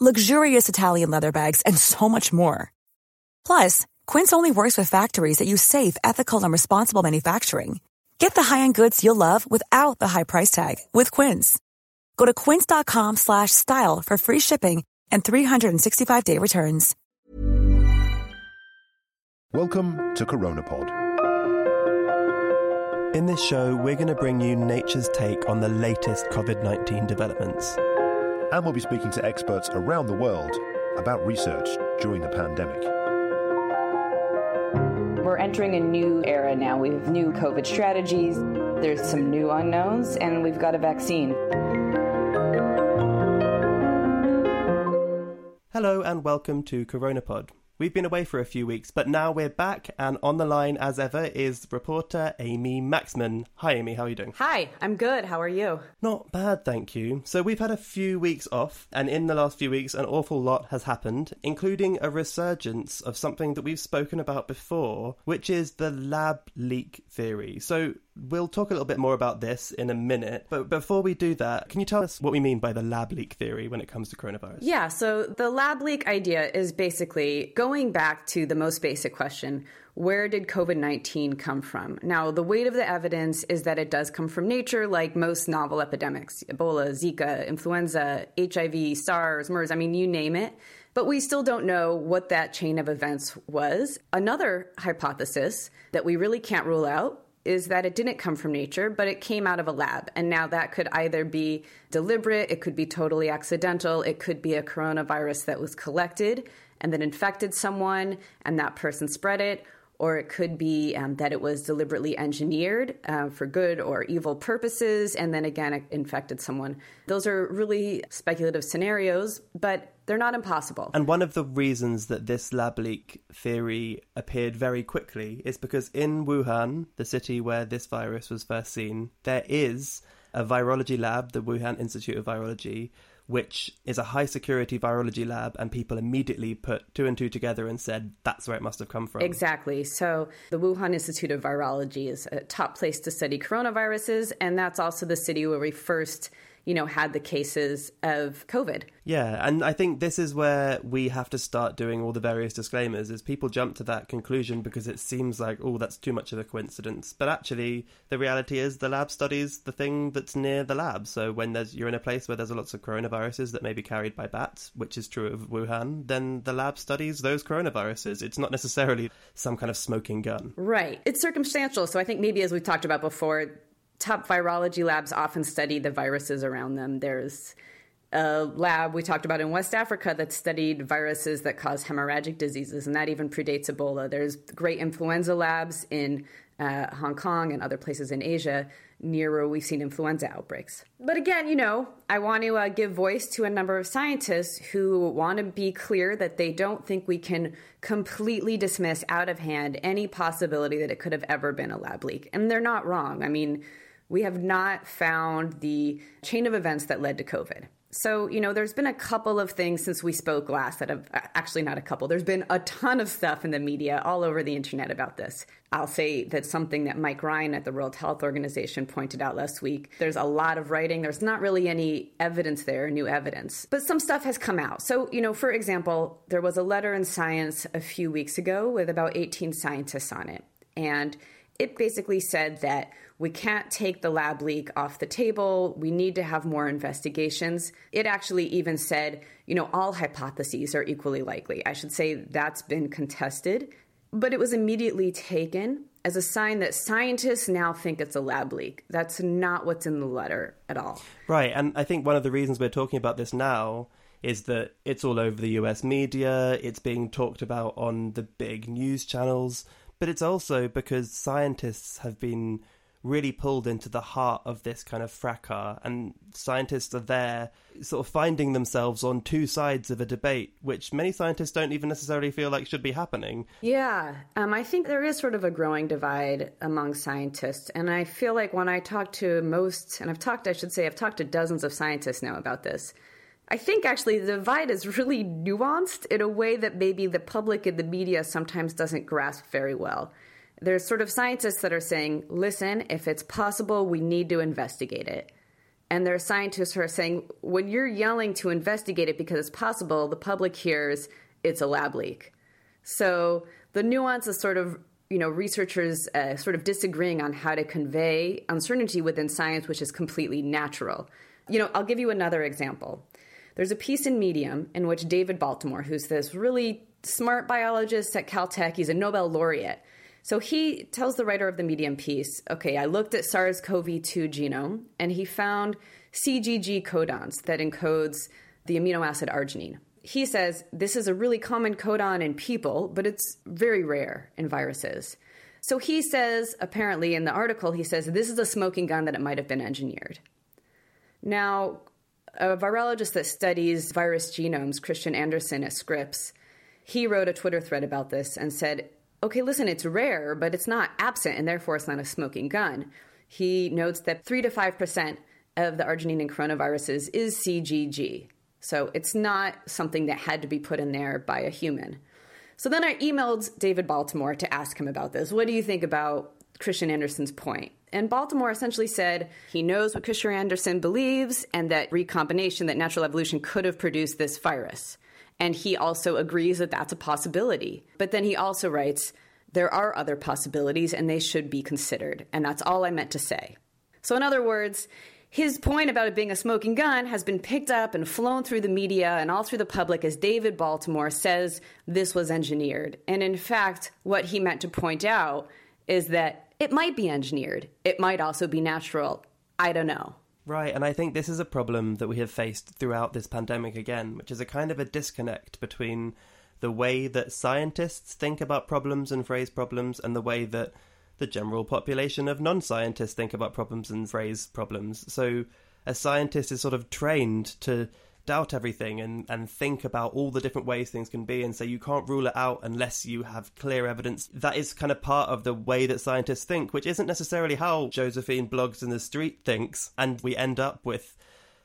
luxurious Italian leather bags, and so much more. Plus, Quince only works with factories that use safe, ethical, and responsible manufacturing. Get the high-end goods you'll love without the high price tag with Quince. Go to quince.com/style for free shipping and 365-day returns. Welcome to Coronapod. In this show, we're going to bring you nature's take on the latest COVID-19 developments and we'll be speaking to experts around the world about research during the pandemic. We're entering a new era now. We have new COVID strategies, there's some new unknowns, and we've got a vaccine. Hello, and welcome to CoronaPod. We've been away for a few weeks, but now we're back, and on the line as ever is reporter Amy Maxmen. Hi, Amy, how are you doing? Hi, I'm good. How are you? Not bad, thank you. So, we've had a few weeks off, and in the last few weeks, an awful lot has happened, including a resurgence of something that we've spoken about before, which is the lab leak theory. So, We'll talk a little bit more about this in a minute, but before we do that, can you tell us what we mean by the lab leak theory when it comes to coronavirus? Yeah, so the lab leak idea is basically going back to the most basic question where did COVID 19 come from? Now, the weight of the evidence is that it does come from nature, like most novel epidemics Ebola, Zika, influenza, HIV, SARS, MERS, I mean, you name it. But we still don't know what that chain of events was. Another hypothesis that we really can't rule out is that it didn't come from nature, but it came out of a lab. And now that could either be deliberate, it could be totally accidental, it could be a coronavirus that was collected and then infected someone and that person spread it. Or it could be um, that it was deliberately engineered uh, for good or evil purposes, and then again, infected someone. Those are really speculative scenarios, but they're not impossible. And one of the reasons that this lab leak theory appeared very quickly is because in Wuhan, the city where this virus was first seen, there is a virology lab, the Wuhan Institute of Virology, which is a high security virology lab, and people immediately put two and two together and said that's where it must have come from. Exactly. So, the Wuhan Institute of Virology is a top place to study coronaviruses, and that's also the city where we first you know, had the cases of COVID. Yeah, and I think this is where we have to start doing all the various disclaimers is people jump to that conclusion because it seems like, oh, that's too much of a coincidence. But actually the reality is the lab studies the thing that's near the lab. So when there's you're in a place where there's lots of coronaviruses that may be carried by bats, which is true of Wuhan, then the lab studies those coronaviruses. It's not necessarily some kind of smoking gun. Right. It's circumstantial. So I think maybe as we've talked about before, top virology labs often study the viruses around them. There's a lab we talked about in West Africa that studied viruses that cause hemorrhagic diseases, and that even predates Ebola. There's great influenza labs in uh, Hong Kong and other places in Asia near where we've seen influenza outbreaks. But again, you know, I want to uh, give voice to a number of scientists who want to be clear that they don't think we can completely dismiss out of hand any possibility that it could have ever been a lab leak. And they're not wrong. I mean, we have not found the chain of events that led to COVID. So, you know, there's been a couple of things since we spoke last that have actually not a couple. There's been a ton of stuff in the media all over the internet about this. I'll say that something that Mike Ryan at the World Health Organization pointed out last week. There's a lot of writing. There's not really any evidence there, new evidence, but some stuff has come out. So, you know, for example, there was a letter in Science a few weeks ago with about 18 scientists on it. And it basically said that we can't take the lab leak off the table. We need to have more investigations. It actually even said, you know, all hypotheses are equally likely. I should say that's been contested, but it was immediately taken as a sign that scientists now think it's a lab leak. That's not what's in the letter at all. Right. And I think one of the reasons we're talking about this now is that it's all over the US media, it's being talked about on the big news channels, but it's also because scientists have been really pulled into the heart of this kind of fracas, and scientists are there sort of finding themselves on two sides of a debate, which many scientists don't even necessarily feel like should be happening. Yeah, um, I think there is sort of a growing divide among scientists, and I feel like when I talk to most, and I've talked, I should say, I've talked to dozens of scientists now about this. I think actually the divide is really nuanced in a way that maybe the public and the media sometimes doesn't grasp very well there's sort of scientists that are saying, listen, if it's possible, we need to investigate it. And there are scientists who are saying, when you're yelling to investigate it because it's possible, the public hears it's a lab leak. So the nuance is sort of, you know, researchers uh, sort of disagreeing on how to convey uncertainty within science, which is completely natural. You know, I'll give you another example. There's a piece in Medium in which David Baltimore, who's this really smart biologist at Caltech, he's a Nobel laureate so he tells the writer of the Medium piece, okay, I looked at SARS CoV 2 genome and he found CGG codons that encodes the amino acid arginine. He says this is a really common codon in people, but it's very rare in viruses. So he says, apparently in the article, he says this is a smoking gun that it might have been engineered. Now, a virologist that studies virus genomes, Kristian Andersen at Scripps, he wrote a Twitter thread about this and said okay, listen, it's rare, but it's not absent, and therefore it's not a smoking gun. He notes that 3 to 5% of the arginine in coronaviruses is CGG. So it's not something that had to be put in there by a human. So then I emailed David Baltimore to ask him about this. What do you think about Kristian Andersen's point? And Baltimore essentially said he knows what Kristian Andersen believes and that recombination, that natural evolution could have produced this virus. And he also agrees that that's a possibility. But then he also writes, there are other possibilities and they should be considered. And that's all I meant to say. So, in other words, his point about it being a smoking gun has been picked up and flown through the media and all through the public as David Baltimore says this was engineered. And in fact, what he meant to point out is that it might be engineered, it might also be natural. I don't know. Right, and I think this is a problem that we have faced throughout this pandemic again, which is a kind of a disconnect between the way that scientists think about problems and phrase problems and the way that the general population of non scientists think about problems and phrase problems. So, a scientist is sort of trained to doubt everything and, and think about all the different ways things can be and say you can't rule it out unless you have clear evidence. That is kind of part of the way that scientists think, which isn't necessarily how Josephine Bloggs in the street thinks. And we end up with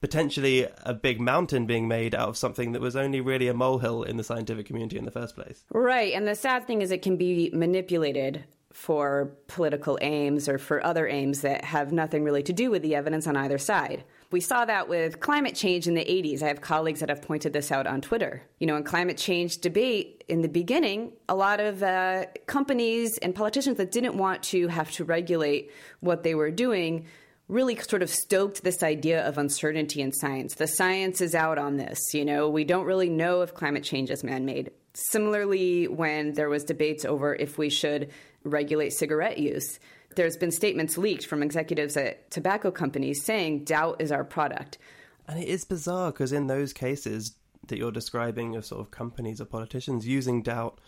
potentially a big mountain being made out of something that was only really a molehill in the scientific community in the first place. Right. And the sad thing is it can be manipulated for political aims or for other aims that have nothing really to do with the evidence on either side. We saw that with climate change in the 80s. I have colleagues that have pointed this out on Twitter. You know, in climate change debate in the beginning, a lot of uh, companies and politicians that didn't want to have to regulate what they were doing really sort of stoked this idea of uncertainty in science. The science is out on this. You know, we don't really know if climate change is man made. Similarly, when there was debates over if we should regulate cigarette use, there's been statements leaked from executives at tobacco companies saying doubt is our product. And it is bizarre because in those cases that you're describing of sort of companies or politicians using doubt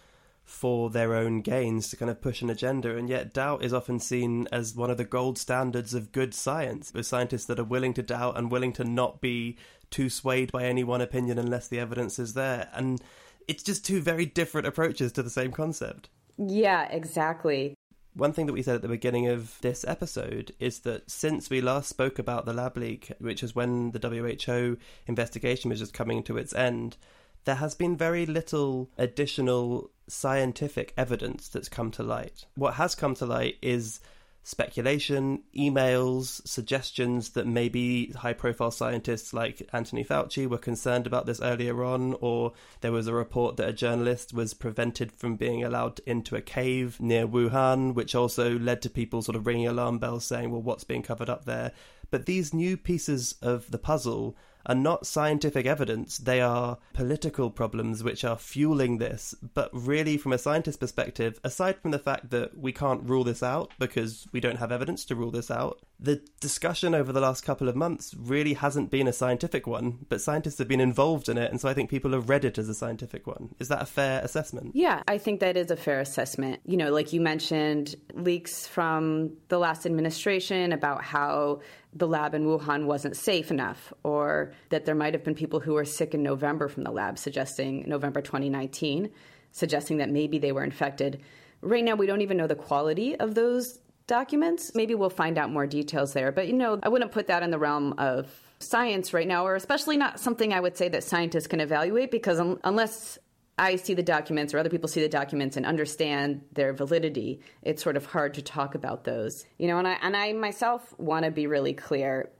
for their own gains to kind of push an agenda, and yet doubt is often seen as one of the gold standards of good science. With scientists that are willing to doubt and willing to not be too swayed by any one opinion unless the evidence is there. And it's just two very different approaches to the same concept. Yeah, exactly. One thing that we said at the beginning of this episode is that since we last spoke about the lab leak, which is when the WHO investigation was just coming to its end, there has been very little additional scientific evidence that's come to light. What has come to light is speculation, emails, suggestions that maybe high profile scientists like Anthony Fauci were concerned about this earlier on, or there was a report that a journalist was prevented from being allowed into a cave near Wuhan, which also led to people sort of ringing alarm bells saying, well, what's being covered up there? But these new pieces of the puzzle are not scientific evidence. They are political problems which are fueling this. But really, from a scientist perspective, aside from the fact that we can't rule this out because we don't have evidence to rule this out, the discussion over the last couple of months really hasn't been a scientific one, but scientists have been involved in it. And so I think people have read it as a scientific one. Is that a fair assessment? Yeah, I think that is a fair assessment. You know, like you mentioned, leaks from the last administration about how the lab in Wuhan wasn't safe enough, or that there might have been people who were sick in November from the lab, suggesting November 2019, suggesting that maybe they were infected. Right now, we don't even know the quality of those documents. Maybe we'll find out more details there. But, you know, I wouldn't put that in the realm of science right now, or especially not something I would say that scientists can evaluate, because un- unless I see the documents or other people see the documents and understand their validity, it's sort of hard to talk about those. You know, and I and I myself want to be really clear.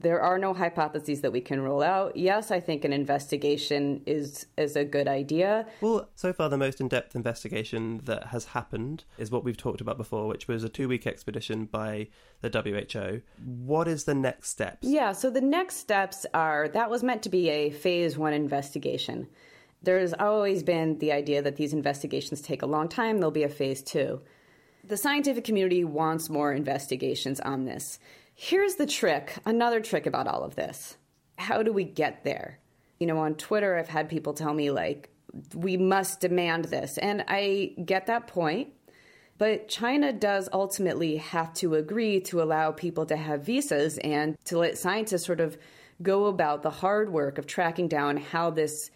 There are no hypotheses that we can rule out. Yes, I think an investigation is is a good idea. Well, so far the most in-depth investigation that has happened is what we've talked about before, which was a two-week expedition by the WHO. What is the next steps? Yeah, so the next steps are that was meant to be a phase 1 investigation. There's always been the idea that these investigations take a long time, there'll be a phase two. The scientific community wants more investigations on this. Here's the trick another trick about all of this. How do we get there? You know, on Twitter, I've had people tell me, like, we must demand this. And I get that point. But China does ultimately have to agree to allow people to have visas and to let scientists sort of go about the hard work of tracking down how this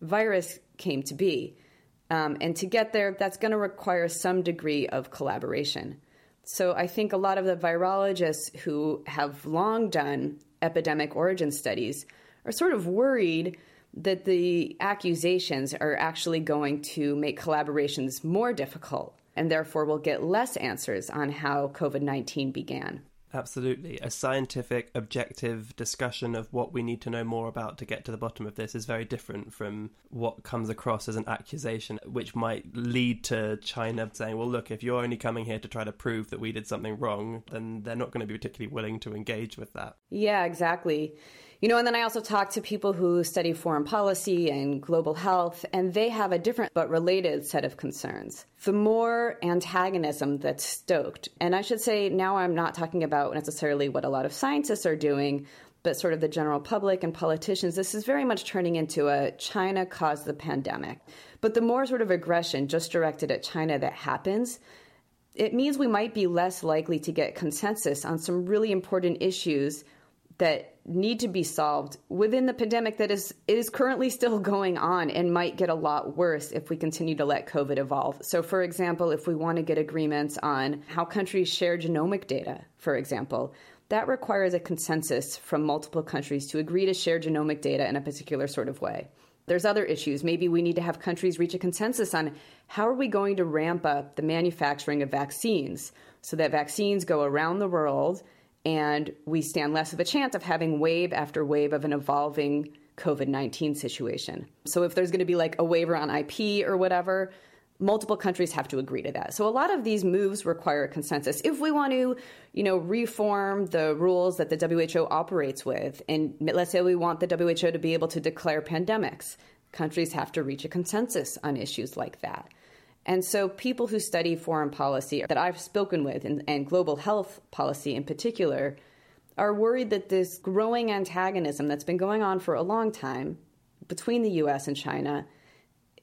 virus came to be. Um, and to get there, that's going to require some degree of collaboration. So I think a lot of the virologists who have long done epidemic origin studies are sort of worried that the accusations are actually going to make collaborations more difficult and therefore we'll get less answers on how COVID 19 began. Absolutely. A scientific, objective discussion of what we need to know more about to get to the bottom of this is very different from what comes across as an accusation, which might lead to China saying, well, look, if you're only coming here to try to prove that we did something wrong, then they're not going to be particularly willing to engage with that. Yeah, exactly. You know, and then I also talk to people who study foreign policy and global health, and they have a different but related set of concerns. The more antagonism that's stoked, and I should say now I'm not talking about necessarily what a lot of scientists are doing, but sort of the general public and politicians, this is very much turning into a China caused the pandemic. But the more sort of aggression just directed at China that happens, it means we might be less likely to get consensus on some really important issues that need to be solved within the pandemic that is is currently still going on and might get a lot worse if we continue to let COVID evolve. So for example, if we want to get agreements on how countries share genomic data, for example, that requires a consensus from multiple countries to agree to share genomic data in a particular sort of way. There's other issues. Maybe we need to have countries reach a consensus on how are we going to ramp up the manufacturing of vaccines so that vaccines go around the world and we stand less of a chance of having wave after wave of an evolving COVID 19 situation. So, if there's going to be like a waiver on IP or whatever, multiple countries have to agree to that. So, a lot of these moves require a consensus. If we want to, you know, reform the rules that the WHO operates with, and let's say we want the WHO to be able to declare pandemics, countries have to reach a consensus on issues like that. And so, people who study foreign policy that I've spoken with, and, and, global health policy in particular, are worried that this growing antagonism that's been going on for a long time between the US and China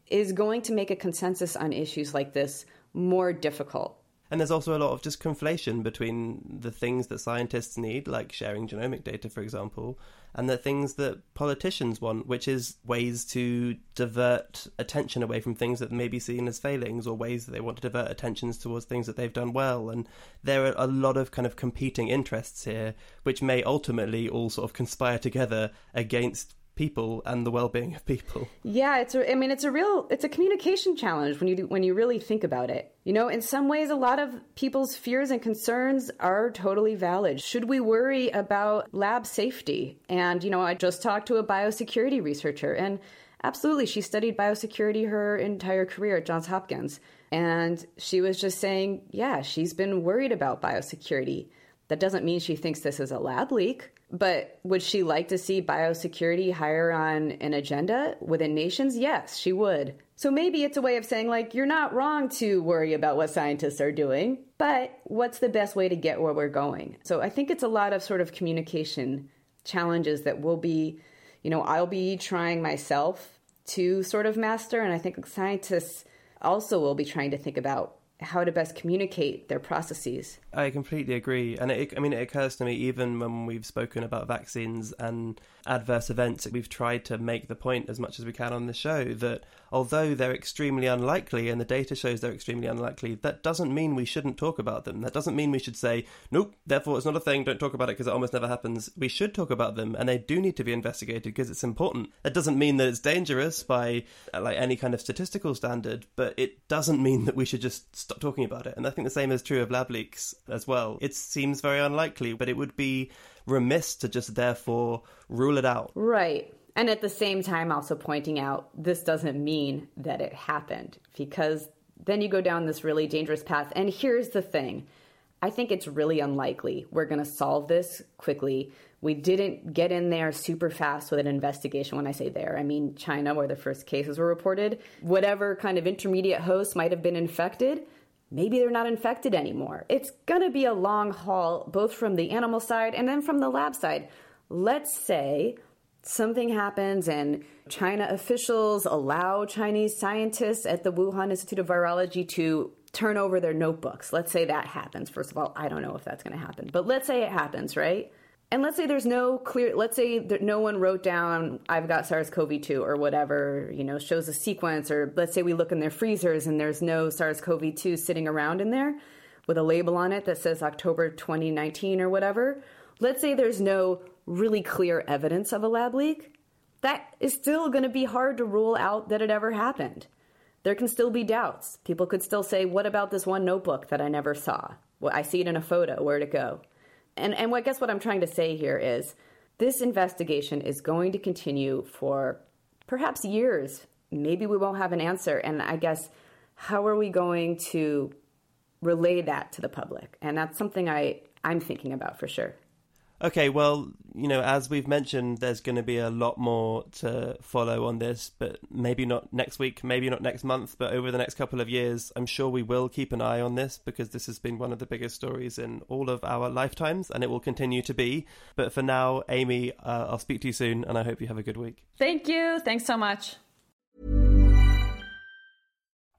is going to make a consensus on issues like this more difficult. And there's also a lot of just conflation between the things that scientists need, like sharing genomic data, for example, and the things that politicians want, which is ways to divert attention away from things that may be seen as failings or ways that they want to divert attentions towards things that they've done well. And there are a lot of kind of competing interests here, which may ultimately all sort of conspire together against people and the well-being of people. Yeah, it's a, I mean it's a real it's a communication challenge when you do, when you really think about it. You know, in some ways a lot of people's fears and concerns are totally valid. Should we worry about lab safety? And you know, I just talked to a biosecurity researcher and absolutely she studied biosecurity her entire career at Johns Hopkins. And she was just saying, yeah, she's been worried about biosecurity. That doesn't mean she thinks this is a lab leak But would she like to see biosecurity higher on an agenda within nations? Yes, she would. So maybe it's a way of saying, like, you're not wrong to worry about what scientists are doing, but what's the best way to get where we're going? So I think it's a lot of sort of communication challenges that will be, you know, I'll be trying myself to sort of master. And I think scientists also will be trying to think about how to best communicate their processes. I completely agree. And it, I mean, it occurs to me even when we've spoken about vaccines and adverse events, we've tried to make the point as much as we can on the show that although they're extremely unlikely and the data shows they're extremely unlikely, that doesn't mean we shouldn't talk about them. That doesn't mean we should say, nope, therefore it's not a thing, don't talk about it because it almost never happens. We should talk about them and they do need to be investigated because it's important. That doesn't mean that it's dangerous by like any kind of statistical standard, but it doesn't mean that we should just stop talking about it. And I think the same is true of lab leaks as well. It seems very unlikely, but it would be remiss to just therefore rule it out. Right. And at the same time, also pointing out this doesn't mean that it happened because then you go down this really dangerous path. And here's the thing I think it's really unlikely we're going to solve this quickly. We didn't get in there super fast with an investigation. When I say there, I mean China, where the first cases were reported. Whatever kind of intermediate hosts might have been infected, maybe they're not infected anymore. It's going to be a long haul, both from the animal side and then from the lab side. Let's say something happens and China officials allow Chinese scientists at the Wuhan Institute of Virology to turn over their notebooks. Let's say that happens. First of all, I don't know if that's going to happen, but let's say it happens, right? And let's say there's no clear, let's say that no one wrote down, I've got SARS CoV 2 or whatever, you know, shows a sequence, or let's say we look in their freezers and there's no SARS CoV 2 sitting around in there with a label on it that says October 2019 or whatever. Let's say there's no really clear evidence of a lab leak, that is still going to be hard to rule out that it ever happened. There can still be doubts. People could still say, What about this one notebook that I never saw? Well, I see it in a photo. Where'd it go? And, and I guess what I'm trying to say here is this investigation is going to continue for perhaps years. Maybe we won't have an answer. And I guess, how are we going to relay that to the public? And that's something I, I'm thinking about for sure. Okay, well, you know, as we've mentioned, there's going to be a lot more to follow on this, but maybe not next week, maybe not next month, but over the next couple of years, I'm sure we will keep an eye on this because this has been one of the biggest stories in all of our lifetimes and it will continue to be. But for now, Amy, uh, I'll speak to you soon and I hope you have a good week. Thank you. Thanks so much.